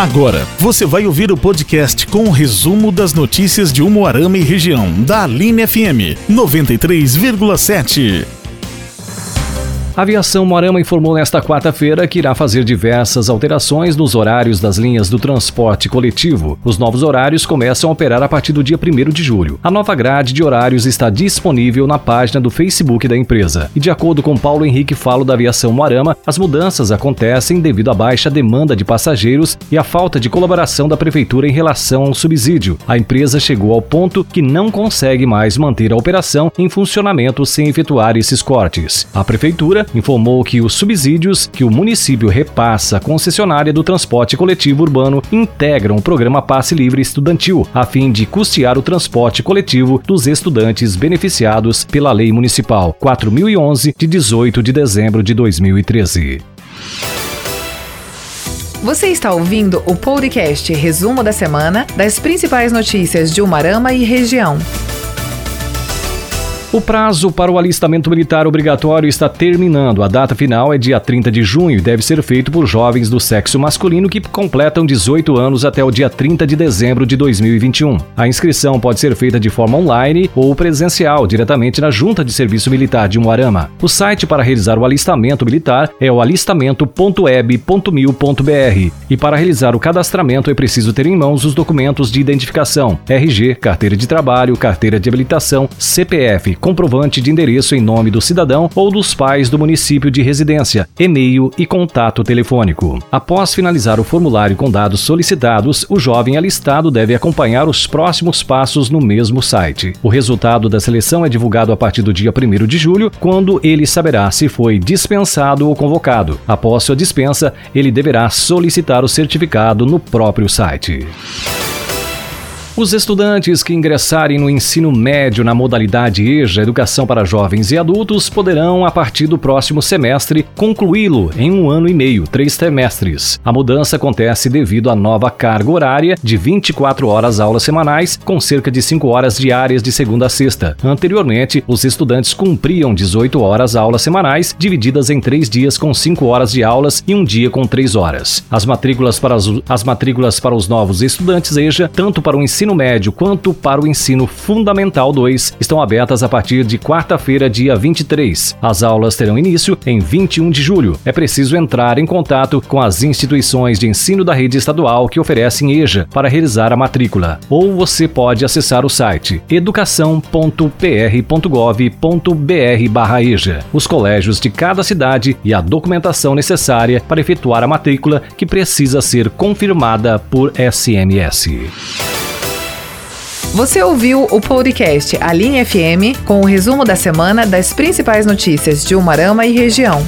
Agora, você vai ouvir o podcast com o resumo das notícias de Umuarama e região, da Aline FM 93,7. A Aviação Moarama informou nesta quarta-feira que irá fazer diversas alterações nos horários das linhas do transporte coletivo. Os novos horários começam a operar a partir do dia 1 de julho. A nova grade de horários está disponível na página do Facebook da empresa. E de acordo com Paulo Henrique Falo da Aviação Moarama, as mudanças acontecem devido à baixa demanda de passageiros e à falta de colaboração da prefeitura em relação ao subsídio. A empresa chegou ao ponto que não consegue mais manter a operação em funcionamento sem efetuar esses cortes. A prefeitura informou que os subsídios que o município repassa à concessionária do transporte coletivo urbano integram o programa Passe Livre Estudantil, a fim de custear o transporte coletivo dos estudantes beneficiados pela Lei Municipal 4011 de 18 de dezembro de 2013. Você está ouvindo o podcast Resumo da Semana das principais notícias de Umarama e região. O prazo para o alistamento militar obrigatório está terminando. A data final é dia 30 de junho e deve ser feito por jovens do sexo masculino que completam 18 anos até o dia 30 de dezembro de 2021. A inscrição pode ser feita de forma online ou presencial, diretamente na Junta de Serviço Militar de Umuarama. O site para realizar o alistamento militar é o alistamento.eb.mil.br. E para realizar o cadastramento é preciso ter em mãos os documentos de identificação: RG, carteira de trabalho, carteira de habilitação, CPF comprovante de endereço em nome do cidadão ou dos pais do município de residência, e-mail e contato telefônico. Após finalizar o formulário com dados solicitados, o jovem alistado deve acompanhar os próximos passos no mesmo site. O resultado da seleção é divulgado a partir do dia 1 de julho, quando ele saberá se foi dispensado ou convocado. Após sua dispensa, ele deverá solicitar o certificado no próprio site. Os estudantes que ingressarem no ensino médio na modalidade EJA, Educação para Jovens e Adultos, poderão, a partir do próximo semestre, concluí-lo em um ano e meio, três semestres. A mudança acontece devido à nova carga horária de 24 horas aulas semanais, com cerca de 5 horas diárias de segunda a sexta. Anteriormente, os estudantes cumpriam 18 horas aulas semanais, divididas em três dias com 5 horas de aulas e um dia com 3 horas. As matrículas para, as, as matrículas para os novos estudantes EJA, tanto para o ensino ensino médio quanto para o ensino fundamental 2 estão abertas a partir de quarta-feira, dia 23. As aulas terão início em 21 de julho. É preciso entrar em contato com as instituições de ensino da rede estadual que oferecem EJA para realizar a matrícula. Ou você pode acessar o site educação.pr.gov.br/eja. Os colégios de cada cidade e a documentação necessária para efetuar a matrícula que precisa ser confirmada por SMS. Você ouviu o podcast Alinha FM com o resumo da semana das principais notícias de Umarama e região.